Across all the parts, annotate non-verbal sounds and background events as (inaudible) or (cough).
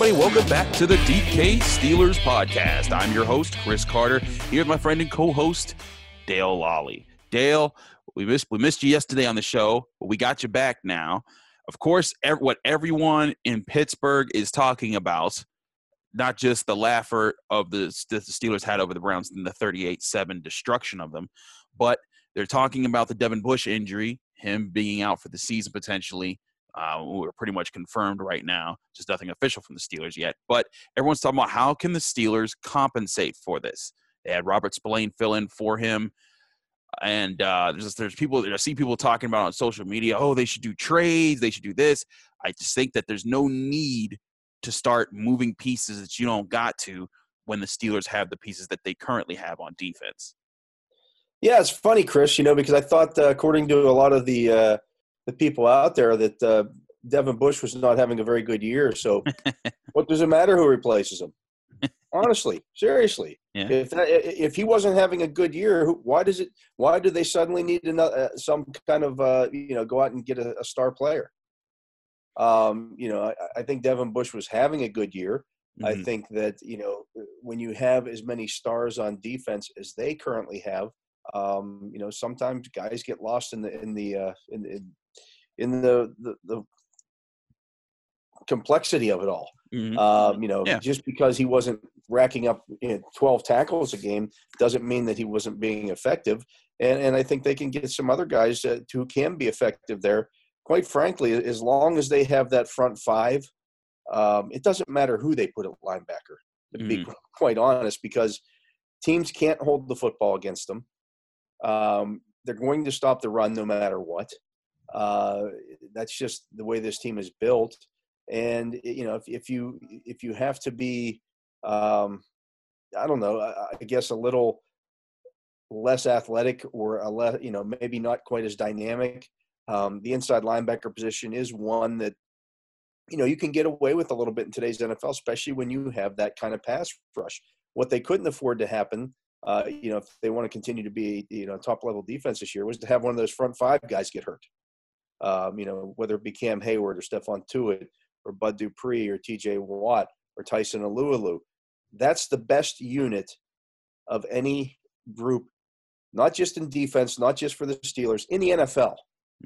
everybody. Welcome back to the DK Steelers podcast. I'm your host, Chris Carter, here with my friend and co-host, Dale Lolley. Dale, we missed we missed you yesterday on the show, but we got you back now. Of course, ev- what everyone in Pittsburgh is talking about, not just the laugher of the, the Steelers had over the Browns in the 38-7 destruction of them, but they're talking about the Devin Bush injury, him being out for the season potentially. Uh, we're pretty much confirmed right now. Just nothing official from the Steelers yet. But everyone's talking about how can the Steelers compensate for this? They had Robert Spillane fill in for him, and uh, there's there's people I see people talking about on social media. Oh, they should do trades. They should do this. I just think that there's no need to start moving pieces that you don't got to when the Steelers have the pieces that they currently have on defense. Yeah, it's funny, Chris. You know, because I thought, uh, according to a lot of the uh, the people out there, that uh, Devin Bush was not having a very good year. So, (laughs) what does it matter who replaces him? (laughs) Honestly, seriously, Yeah. if that, if he wasn't having a good year, why does it? Why do they suddenly need another uh, some kind of uh, you know go out and get a, a star player? Um, you know, I, I think Devin Bush was having a good year. I Mhm. think that you know when you have as many stars on defense as they currently have, um, you know sometimes guys get lost in the in the uh, in, in in the, the the complexity of it all. Mhm. Um, you know, Yeah. just because he wasn't racking up you know, 12 tackles a game doesn't mean that he wasn't being effective. And and I think they can get some other guys who can be effective there. Quite frankly, as long as they have that front five, um, it doesn't matter who they put at linebacker. To be Mhm. (laughs) quite honest, because teams can't hold the football against them. Um, they're going to stop the run no matter what. Uh, that's just the way this team is built. And you know, if, if you if you have to be, um, I don't know, I, I guess a little less athletic or a le- you know maybe not quite as dynamic. Um, the inside linebacker position is one that you know you can get away with a little bit in today's NFL, especially when you have that kind of pass rush. What they couldn't afford to happen, uh, you know, if they want to continue to be you know top level defense this year, was to have one of those front five guys get hurt. Um, you know, whether it be Cam Hayward or Stephon Tuitt or Bud Dupree or T.J. Watt or Tyson Alualu. That's the best unit of any group, not just in defense, not just for the Steelers, in the NFL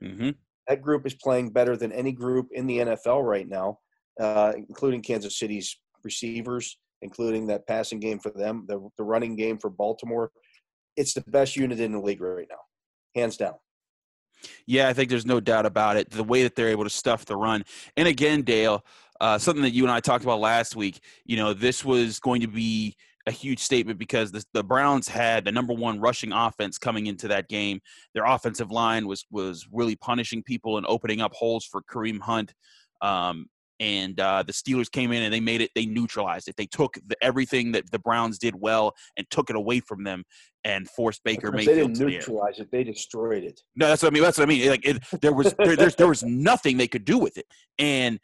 Mhm. that group is playing better than any group in the NFL right now, uh, including Kansas City's receivers, including that passing game for them, the, the running game for Baltimore. It's the best unit in the league right now, hands down. Yeah, I think there's no doubt about it. The way that they're able to stuff the run, and again, Dale, uh, something that you and I talked about last week. You know, this was going to be a huge statement because the, the Browns had the number one rushing offense coming into that game. Their offensive line was was really punishing people and opening up holes for Kareem Hunt. Um, and uh, the Steelers came in and they made it. They neutralized it. They took the, everything that the Browns did well and took it away from them and forced Baker They Mayfield didn't to the it; they destroyed it. No, that's what I mean. That's what I mean. Like it, there was there, there was (laughs) nothing they could do with it, and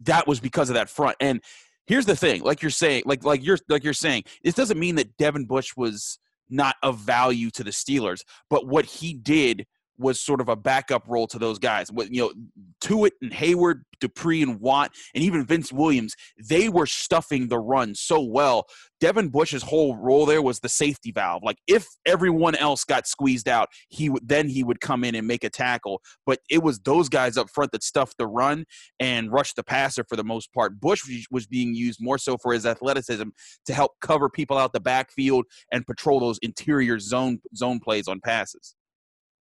that was because of that front. And here's the thing, like you're saying, like like you're like you're saying, this doesn't mean that Devin Bush was not of value to the Steelers, but what he did was sort of a backup role to those guys. You know, Tuitt and Hayward, Dupree and Watt, and even Vince Williams, they were stuffing the run so well. Devin Bush's whole role there was the safety valve. Like if everyone else got squeezed out, he then he would come in and make a tackle. But it was those guys up front that stuffed the run and rushed the passer for the most part. Bush was- was being used more so for his athleticism to help cover people out the backfield and patrol those interior zone zone plays on passes.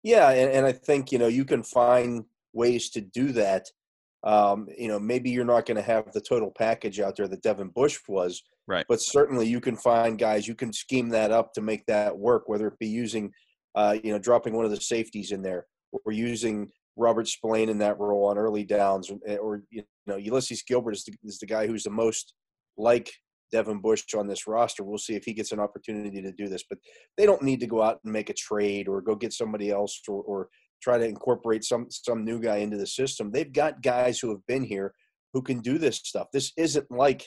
Yeah, and, and I think you know you can find ways to do that. Um, you know, maybe you're not going to have the total package out there that Devin Bush was, Right. But certainly you can find guys you can scheme that up to make that work. Whether it be using, uh, you know, dropping one of the safeties in there, or using Robert Spillane in that role on early downs, or, or you know, Ulysses Gilbert is the, is the guy who's the most like Devin Bush on this roster. We'll see if he gets an opportunity to do this, but they don't need to go out and make a trade or go get somebody else or, or try to incorporate some some new guy into the system. They've got guys who have been here who can do this stuff. This isn't like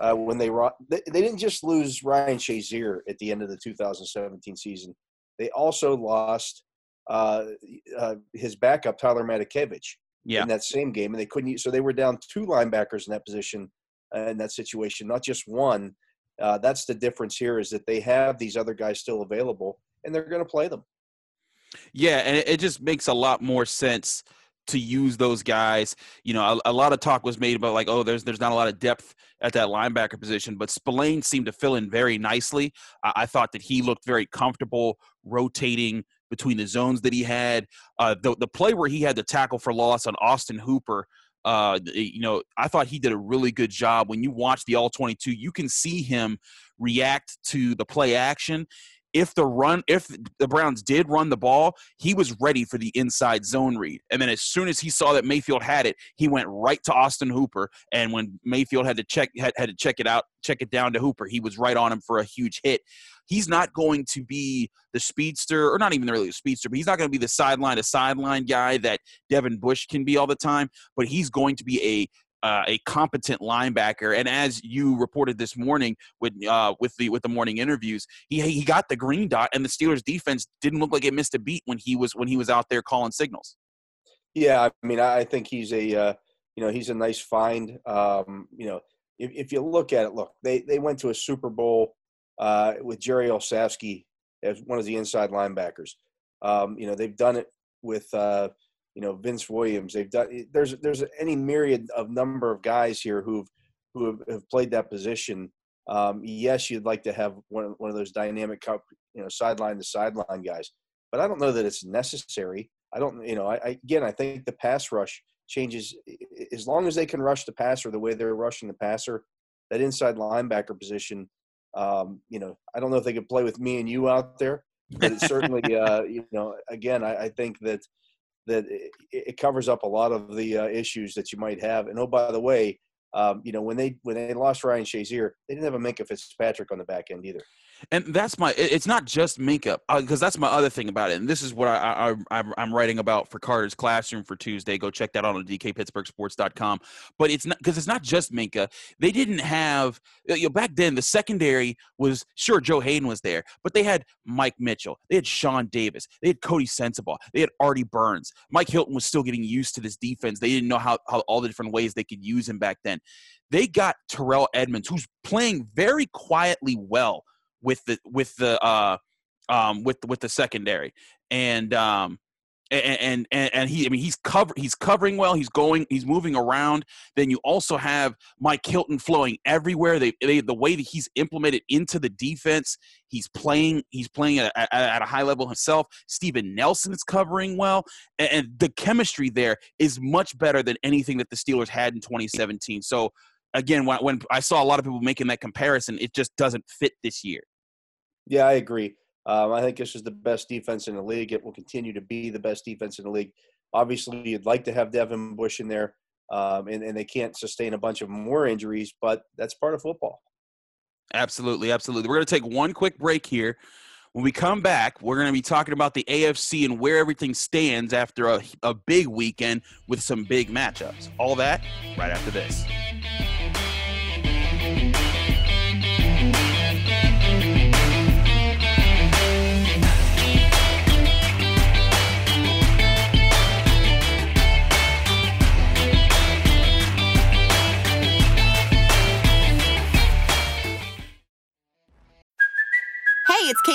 uh, when they, they they didn't just lose Ryan Shazier at the end of the 2017 season. They also lost uh, uh, his backup Tyler Matakevich Yeah. in that same game, and they couldn't. So they were down two linebackers in that position in that situation, not just one. Uh, that's the difference here is that they have these other guys still available and they're going to play them. Yeah, and it, just makes a lot more sense to use those guys. You know, a, a, lot of talk was made about like, oh, there's there's not a lot of depth at that linebacker position, but Spillane seemed to fill in very nicely. I, I thought that he looked very comfortable rotating between the zones that he had. Uh, the the play where he had the tackle for loss on Austin Hooper. Uh, you know, I thought he did a really good job. When you watch the all 22, you can see him react to the play action if the run if the Browns did run the ball, he was ready for the inside zone read. And then as soon as he saw that Mayfield had it, he went right to Austin Hooper. And when Mayfield had to check had, had to check it out, check it down to Hooper, he was right on him for a huge hit. He's not going to be the speedster, or not even really a speedster, but he's not going to be the sideline to sideline guy that Devin Bush can be all the time. But he's going to be a uh, a competent linebacker. And as you reported this morning with uh, with the with the morning interviews, he he got the green dot, and the Steelers defense didn't look like it missed a beat when he was when he was out there calling signals. Yeah, I mean, I think he's a uh, you know he's a nice find. Um, you know, if, if you look at it, look they they went to a Super Bowl uh, with Jerry Olsavsky as one of the inside linebackers. Um, you know, they've done it with uh, you know Vince Williams. They've done eh, there's there's any myriad of number of guys here who've who have, have played that position. Um, yes, you'd like to have one one of those dynamic, you know, sideline to sideline guys, but I don't know that it's necessary. I don't, you know, I, I again, I think the pass rush changes as long as they can rush the passer the way they're rushing the passer. That inside linebacker position, um, you know, I don't know if they could play with me and you out there, but it's certainly, (laughs) uh, you know, again, I, I think that that it, it covers up a lot of the uh, issues that you might have. And oh, by the way, um, you know when they when they lost Ryan Shazier, they didn't have a Minkah Fitzpatrick on the back end either. And that's my. It's not just Minkah because uh, that's my other thing about it. And this is what I, I, I am writing about for Carter's classroom for Tuesday. Go check that out on DKPittsburghSports.com. But it's not because it's not just Minkah. They didn't have you know back then. The secondary was sure Joe Haden was there, but they had Mike Mitchell. They had Sean Davis. They had Coty Sensabaugh. They had Artie Burns. Mike Hilton was still getting used to this defense. They didn't know how, how all the different ways they could use him back then. They got Terrell Edmunds who's playing very quietly well with the with the uh um with with the secondary. And um and, and and he I mean he's cover he's covering well he's going he's moving around. Then you also have Mike Hilton flowing everywhere. They, they the way that he's implemented into the defense he's playing he's playing at, at, at a high level himself. Steven Nelson is covering well. And, and the chemistry there is much better than anything that the Steelers had in 2017 so again when, when I saw a lot of people making that comparison it just doesn't fit this year yeah, I agree. Um, I think this is the best defense in the league. It will continue to be the best defense in the league. Obviously, you'd like to have Devin Bush in there, um, and, and they can't sustain a bunch of more injuries, but that's part of football. Absolutely, absolutely. We're going to take one quick break here. When we come back, we're going to be talking about the AFC and where everything stands after a, a big weekend with some big matchups. All that right after this.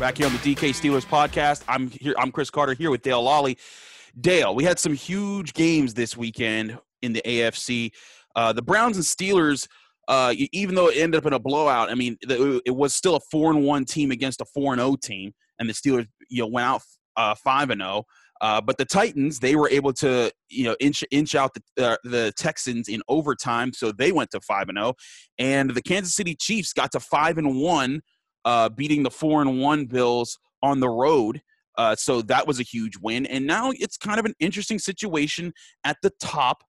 Back here on the DK Steelers podcast. I'm here. I'm Chris Carter here with Dale Lolley. Dale, we had some huge games this weekend in the AFC. Uh, the Browns and Steelers, uh, even though it ended up in a blowout, I mean, it was still a four and one team against a four and zero oh team, and the Steelers, you know, went out uh, five and zero. Oh. Uh, but the Titans, they were able to, you know, inch inch out the uh, the Texans in overtime, so they went to five and zero. Oh. And the Kansas City Chiefs got to five and one uh, beating the four and one Bills on the road. Uh, so that was a huge win. And now it's kind of an interesting situation at the top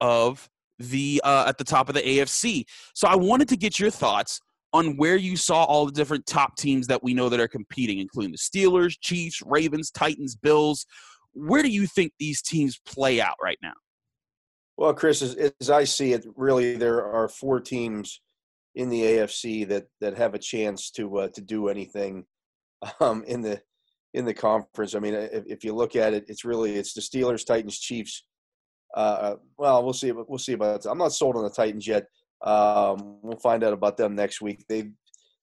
of the uh, at the top of the AFC. So I wanted to get your thoughts on where you saw all the different top teams that we know that are competing, including the Steelers, Chiefs, Ravens, Titans, Bills. Where do you think these teams play out right now? Well, Chris, as, as I see it, really there are four teams in the AFC that that have a chance to uh, to do anything (laughs) um, in the in the conference. I mean, if, if, you look at it, it's really it's the Steelers, Titans, Chiefs. Uh, well, we'll see. We'll see about. That. I'm not sold on the Titans yet. Um, we'll find out about them next week. They've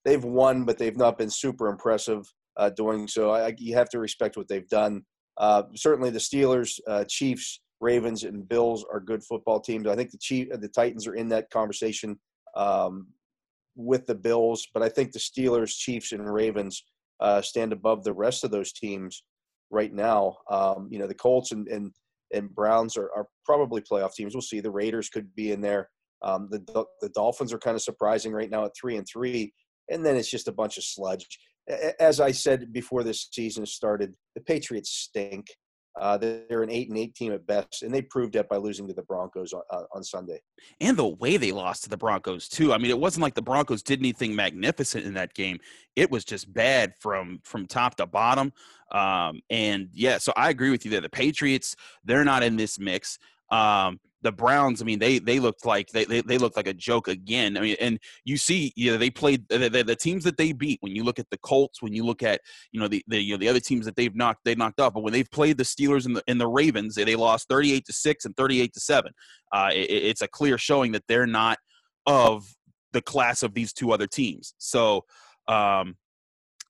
they've won, but they've not been super impressive uh, doing so. I, you have to respect what they've done. Uh, certainly, the Steelers, uh, Chiefs, Ravens, and Bills are good football teams. I think the Chief, the Titans are in that conversation um, with the Bills, but I think the Steelers, Chiefs, and Ravens uh, stand above the rest of those teams right now. Um, you know, the Colts and and, and Browns are, are probably playoff teams. We'll see. The Raiders could be in there. Um, the the Dolphins are kind of surprising right now at three and three, and then it's just a bunch of sludge. As I said before this season started, the Patriots stink. Uh, they're an eight and eight team at best, and they proved that by losing to the Broncos on, uh, on Sunday. And the way they lost to the Broncos too. I mean, it wasn't like the Broncos did anything magnificent in that game. It was just bad from from top to bottom. Um, and yeah, so I agree with you there. The Patriots, they're not in this mix. Um, the Browns, I mean, they they looked like they, they, they looked like a joke again. I mean, and you see, you know, they played the, the, the, teams that they beat. When you look at the Colts, when you look at you know the, the you know the other teams that they've knocked they knocked off, but when they've played the Steelers and the and the Ravens, they, they lost thirty eight to six and thirty eight to seven. Uh, it, it's a clear showing that they're not of the class of these two other teams. So. Um,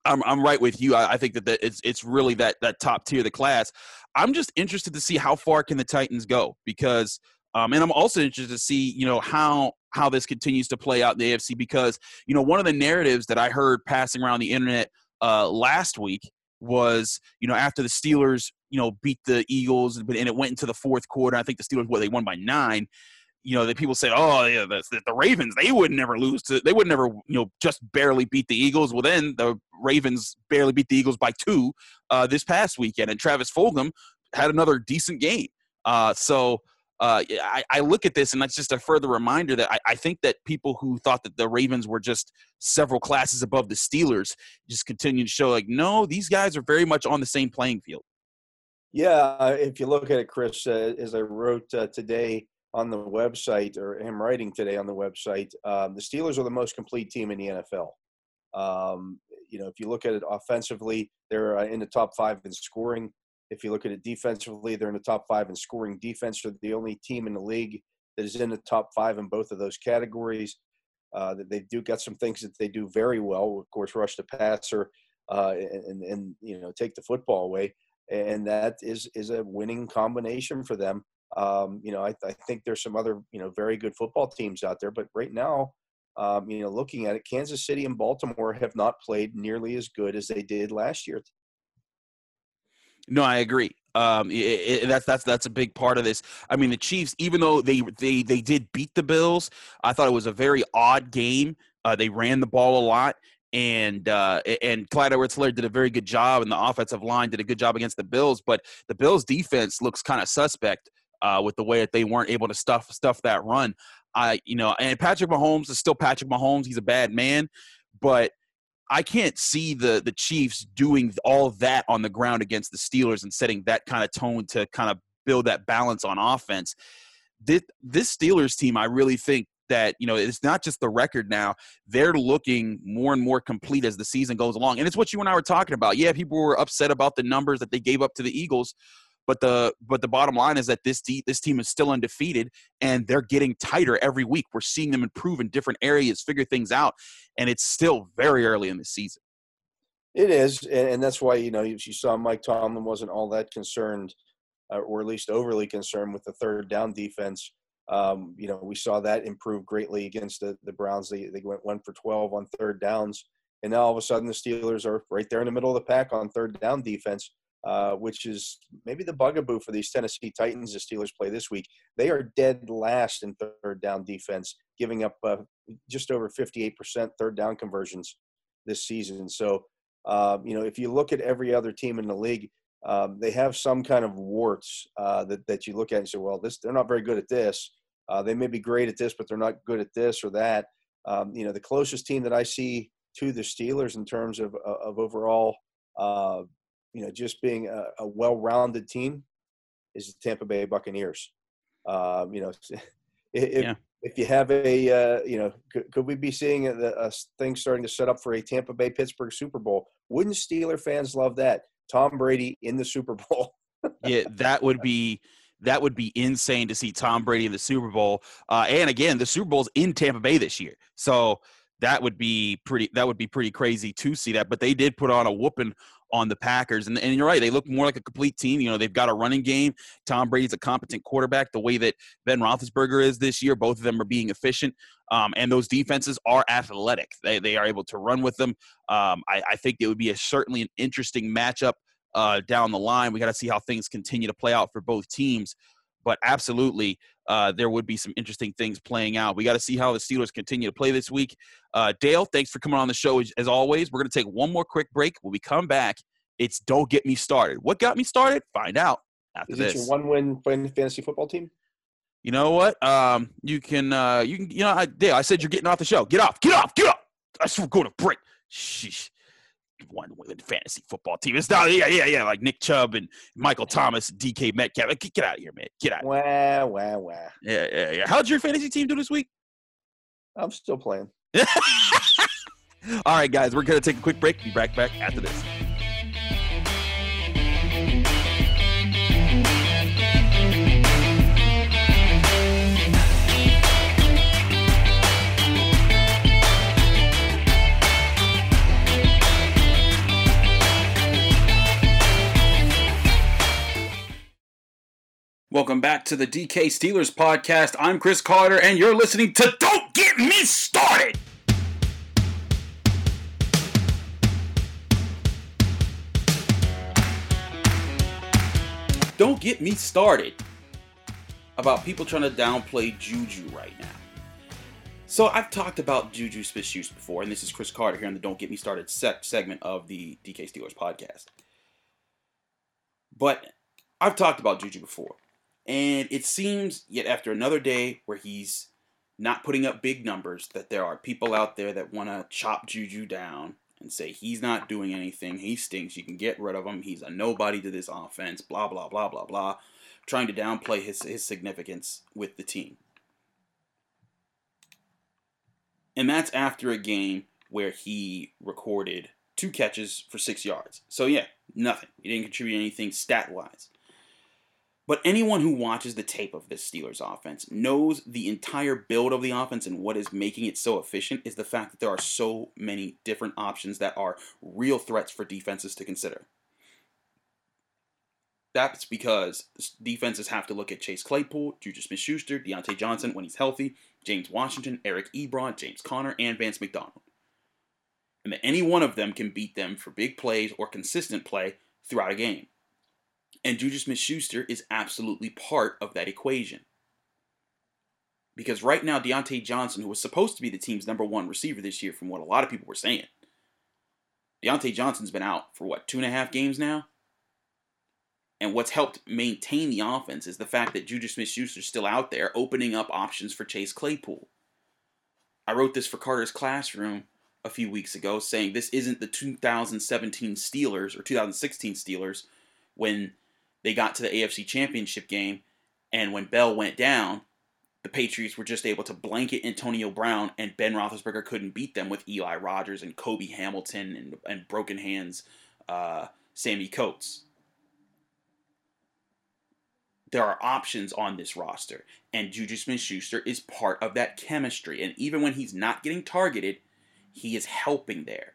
I'm, I'm right with you. I, I think that the, it's it's really that that top tier of the class. I'm just interested to see how far can the Titans go because um, and I'm also interested to see, you know, how how this continues to play out in the AFC because, you know, one of the narratives that I heard passing around the internet uh, last week was, you know, after the Steelers, you know, beat the Eagles and it went into the fourth quarter. I think the Steelers, what they won by nine. You know, the people said, "Oh, yeah, the, the Ravens, they would never lose to, they would never, you know, just barely beat the Eagles." Well, then the Ravens barely beat the Eagles by two uh, this past weekend, and Travis Fulgham had another decent game. Uh, so uh, I, I, look at this and that's just a further reminder that I, I, think that people who thought that the Ravens were just several classes above the Steelers just continue to show like, no, these guys are very much on the same playing field. Yeah, if you look at it, Chris, uh, as I wrote uh, today on the website, or am writing today on the website, um, the Steelers are the most complete team in the NFL. Um, you know, if you look at it offensively, they're uh, in the top five in scoring. If you look at it defensively, they're in the top five in scoring defense. They're the only team in the league that is in the top five in both of those categories. Uh, they do got some things that they do very well. Of course, rush the passer uh, and, and you know take the football away, and that is is a winning combination for them. Um, you know, I, I, think there's some other you know very good football teams out there, but right now, um, you know, looking at it, Kansas City and Baltimore have not played nearly as good as they did last year. No, I agree. Um, it, it, that's that's that's a big part of this. I mean, the Chiefs, even though they they they did beat the Bills, I thought it was a very odd game. Uh, they ran the ball a lot, and uh, and Clyde Edwards-Helaire did a very good job, and the offensive line did a good job against the Bills. But the Bills' defense looks kind of suspect uh, with the way that they weren't able to stuff stuff that run. I you know, and Patrick Mahomes is still Patrick Mahomes. He's a bad man, but I can't see the the Chiefs doing all that on the ground against the Steelers and setting that kind of tone to kind of build that balance on offense. This, this Steelers team, I really think that you know it's not just the record now; they're looking more and more complete as the season goes along. And it's what you and I were talking about. Yeah, people were upset about the numbers that they gave up to the Eagles, but the but the bottom line is that this te- this team is still undefeated, and they're getting tighter every week. We're seeing them improve in different areas, figure things out, and it's still very early in the season. It is, and that's why you know you saw Mike Tomlin wasn't all that concerned, uh, or at least overly concerned with the third down defense. Um, you know, we saw that improve greatly against the, the Browns. They they went one for twelve on third downs, and now all of a sudden the Steelers are right there in the middle of the pack on third down defense. Uh, which is maybe the bugaboo for these Tennessee Titans the Steelers play this week. They are dead last in third down defense, giving up uh, just over 58% third down conversions. this season. So, um, you know, if you look at every other team in the league, um, they have some kind of warts uh, that that you look at and say, well, this they're not very good at this. Uh, they may be great at this, but they're not good at this or that. Um, you know, the closest team that I see to the Steelers in terms of of overall, uh, you know, just being a, a well-rounded team is the Tampa Bay Buccaneers. Um, you know, (laughs) if, yeah. if you have a, uh, you know, could, could, we be seeing a, a thing starting to set up for a Tampa Bay Pittsburgh Super Bowl? Wouldn't Steeler fans love that? Tom Brady in the Super Bowl. (laughs) yeah, that would be that would be insane to see Tom Brady in the Super Bowl. Uh, and again, the Super Bowl's in Tampa Bay this year, so that would be pretty. That would be pretty crazy to see that. But they did put on a whooping on the Packers. And, and you're right, they look more like a complete team. You know, they've got a running game. Tom Brady's a competent quarterback, the way that Ben Roethlisberger is this year. Both of them are being efficient. Um, and those defenses are athletic. They, they are able to run with them. Um, I, I, think it would be a, certainly an interesting matchup uh, down the line. We got to see how things continue to play out for both teams. But absolutely, uh, there would be some interesting things playing out. We got to see how the Steelers continue to play this week. Uh, Dale, thanks for coming on the show as, as always. We're going to take one more quick break. When we come back, it's Don't Get Me Started. What got me started? Find out after Is this. Is it your one win fantasy football team? You know what? Um, you can, uh, you can, you know, I, Dale, I said you're getting off the show. Get off, get off, get off. I just go to break. Sheesh one win fantasy football team. It's not, yeah, yeah, yeah, like Nick Chubb and Michael Thomas, DK Metcalf. Get, get out of here, man. Get out. Wah, wah, wah. Yeah, yeah, yeah. How'd your fantasy team do this week? I'm still playing. (laughs) All right, guys, we're going to take a quick break. Be back back after this. Welcome back to the DK Steelers podcast. I'm Chris Carter, and you're listening to Don't Get Me Started. Don't get me started about people trying to downplay Juju right now. So I've talked about Juju Smith-Schuster before, and this is Chris Carter here on the Don't Get Me Started segment of the DK Steelers podcast. But I've talked about Juju before. And it seems yet after another day where he's not putting up big numbers that there are people out there that want to chop Juju down and say he's not doing anything, he stinks, you can get rid of him, he's a nobody to this offense, blah blah blah blah blah, trying to downplay his his significance with the team. And that's after a game where he recorded two catches for 6 yards. So yeah, nothing. He didn't contribute anything stat-wise. But anyone who watches the tape of this Steelers offense knows the entire build of the offense and what is making it so efficient is the fact that there are so many different options that are real threats for defenses to consider. That's because defenses have to look at Chase Claypool, Juju Smith Schuster, Diontae Johnson when he's healthy, James Washington, Eric Ebron, James Conner, and Vance McDonald. And that any one of them can beat them for big plays or consistent play throughout a game. And Juju Smith Schuster is absolutely part of that equation. Because right now, Diontae Johnson, who was supposed to be the team's number one receiver this year, from what a lot of people were saying, Diontae Johnson's been out for what, two and a half games now? And what's helped maintain the offense is the fact that Juju Smith Schuster's still out there opening up options for Chase Claypool. I wrote this for Carter's Classroom a few weeks ago saying this isn't the 2017 Steelers or 2016 Steelers when they got to the AFC Championship game, and when Bell went down, the Patriots were just able to blanket Antonio Brown, and Ben Roethlisberger couldn't beat them with Eli Rogers and Cobi Hamilton and, and broken hands uh, Sammy Coates. There are options on this roster, and Juju Smith Schuster is part of that chemistry. And even when he's not getting targeted, he is helping there.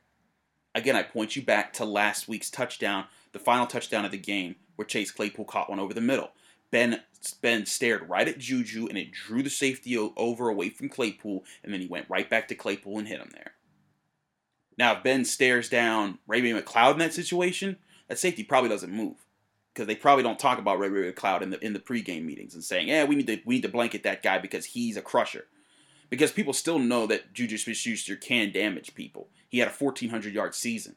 Again, I point you back to last week's touchdown, the final touchdown of the game, where Chase Claypool caught one over the middle. Ben Ben stared right at Juju and it drew the safety over away from Claypool, and then he went right back to Claypool and hit him there. Now, if Ben stares down Ray Ray McCloud in that situation, that safety probably doesn't move because they probably don't talk about Ray Ray McCloud in the in the pregame meetings and saying, "Yeah, we need to we need to blanket that guy because he's a crusher." because people still know that Juju Smith-Schuster can damage people. He had a 1400 yard season.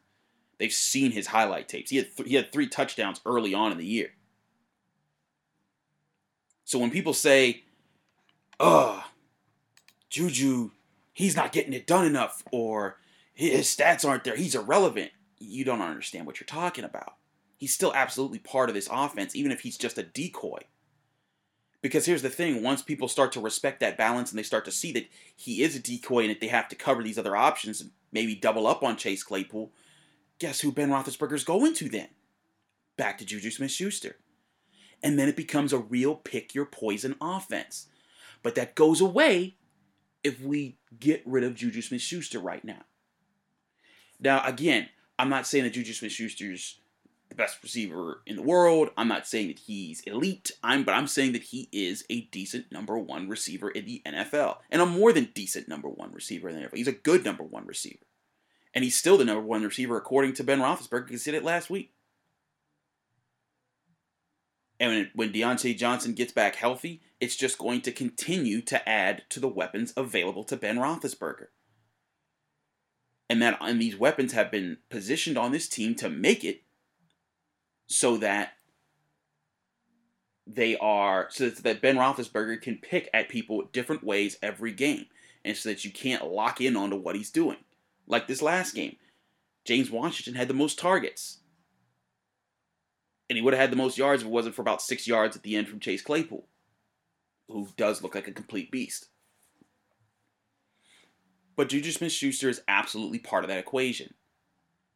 They've seen his highlight tapes. He had th- he had three touchdowns early on in the year. So when people say, "Uh, Juju, he's not getting it done enough," or his stats aren't there, he's irrelevant, you don't understand what you're talking about. He's still absolutely part of this offense, even if he's just a decoy. Because here's the thing once people start to respect that balance and they start to see that he is a decoy and that they have to cover these other options and maybe double up on Chase Claypool, guess who Ben Roethlisberger's going to then? Back to Juju Smith Schuster. And then it becomes a real pick your poison offense. But that goes away if we get rid of Juju Smith Schuster right now. Now, again, I'm not saying that Juju Smith Schuster's the best receiver in the world. I'm not saying that he's elite. I'm but I'm saying that he is a decent number one receiver in the NFL. And a more than decent number one receiver in the NFL. He's a good number one receiver. And he's still the number one receiver according to Ben Roethlisberger, he said it last week. And when, Diontae Johnson gets back healthy, it's just going to continue to add to the weapons available to Ben Roethlisberger. And that and these weapons have been positioned on this team to make it so that they are so that Ben Roethlisberger can pick at people different ways every game, and so that you can't lock in onto what he's doing. Like this last game, James Washington had the most targets, and he would have had the most yards if it wasn't for about six yards at the end from Chase Claypool, who does look like a complete beast. But Juju Smith-Schuster is absolutely part of that equation.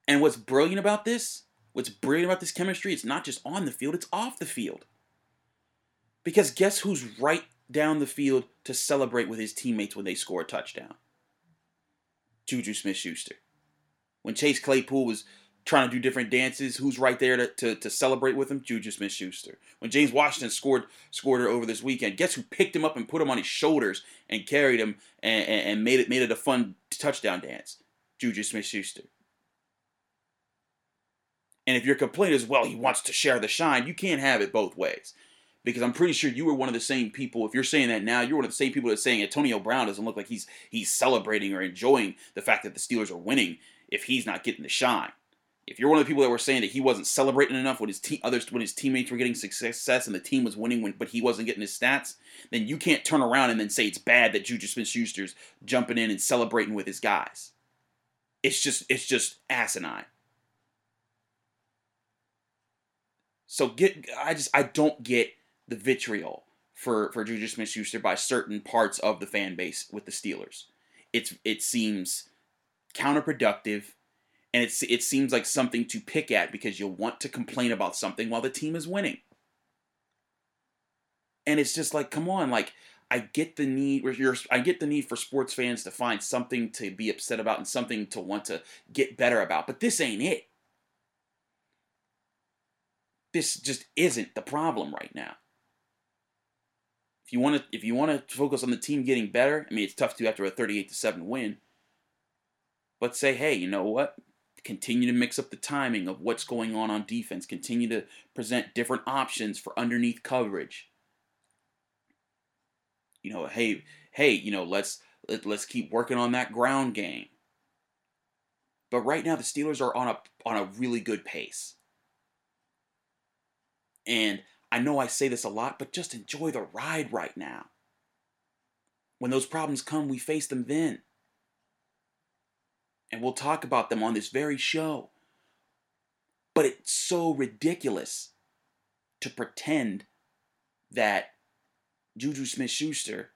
And what's brilliant about this What's brilliant about this chemistry, it's not just on the field, it's off the field. Because guess who's right down the field to celebrate with his teammates when they score a touchdown? Juju Smith Schuster. When Chase Claypool was trying to do different dances, who's right there to, to, to celebrate with him? Juju Smith Schuster. When James Washington scored scored her over this weekend, guess who picked him up and put him on his shoulders and carried him and, and, and made it made it a fun touchdown dance? Juju Smith Schuster. And if your complaint is, well, he wants to share the shine, you can't have it both ways. Because I'm pretty sure you were one of the same people. If you're saying that now, you're one of the same people that's saying Antonio Brown doesn't look like he's he's celebrating or enjoying the fact that the Steelers are winning if he's not getting the shine. If you're one of the people that were saying that he wasn't celebrating enough when his te- others when his teammates were getting success and the team was winning when, but he wasn't getting his stats, then you can't turn around and then say it's bad that Juju Smith-Schuster's jumping in and celebrating with his guys. It's just it's just asinine. So get I just I don't get the vitriol for for Juju Smith-Schuster by certain parts of the fan base with the Steelers. It's it seems counterproductive and it's it seems like something to pick at because you'll want to complain about something while the team is winning. And it's just like come on like I get the need I get the need for sports fans to find something to be upset about and something to want to get better about, but this ain't it this just isn't the problem right now. If you want to, if you want to focus on the team getting better, I mean, it's tough to after a 38 to seven win. But say, hey, you know what? Continue to mix up the timing of what's going on on defense. Continue to present different options for underneath coverage. You know, hey, hey, you know, let's let, let's keep working on that ground game. But right now, the Steelers are on a on a really good pace. And I know I say this a lot, but just enjoy the ride right now. When those problems come, we face them then. And we'll talk about them on this very show. But it's so ridiculous to pretend that Juju Smith Schuster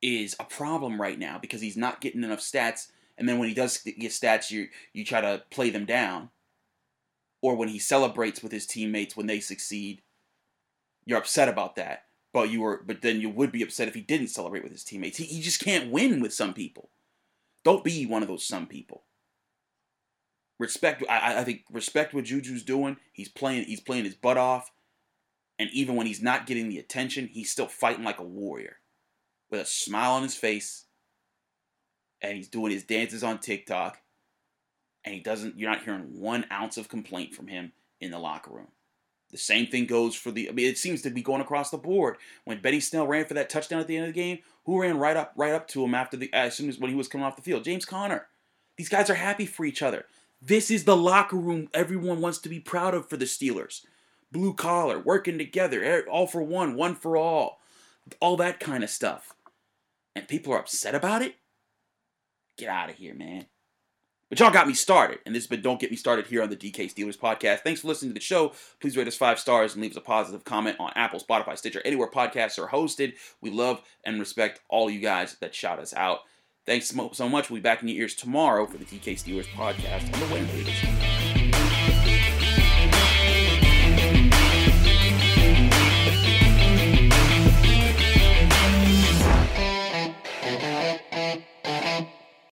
is a problem right now because he's not getting enough stats. And then when he does get stats, you, you try to play them down or when he celebrates with his teammates when they succeed, you're upset about that. But you were, but then you would be upset if he didn't celebrate with his teammates. He, he just can't win with some people. Don't be one of those some people. Respect. I, I think respect what Juju's doing. He's playing. He's playing his butt off, and even when he's not getting the attention, he's still fighting like a warrior, with a smile on his face, and he's doing his dances on TikTok and he doesn't you're not hearing one ounce of complaint from him in the locker room The same thing goes for the. I mean, it seems to be going across the board. When Benny Snell ran for that touchdown at the end of the game, who ran right up, right up to him after the as soon as when he was coming off the field? James Conner. These guys are happy for each other. This is the locker room everyone wants to be proud of for the Steelers. Blue collar, working together, all for one, one for all, all that kind of stuff. And people are upset about it. Get out of here, man. But y'all got me started, and this has been Don't Get Me Started here on the DK Steelers podcast. Thanks for listening to the show. Please rate us five stars and leave us a positive comment on Apple, Spotify, Stitcher, anywhere podcasts are hosted. We love and respect all you guys that shout us out. Thanks so much. We'll be back in your ears tomorrow for the DK Steelers podcast on the Wednesday.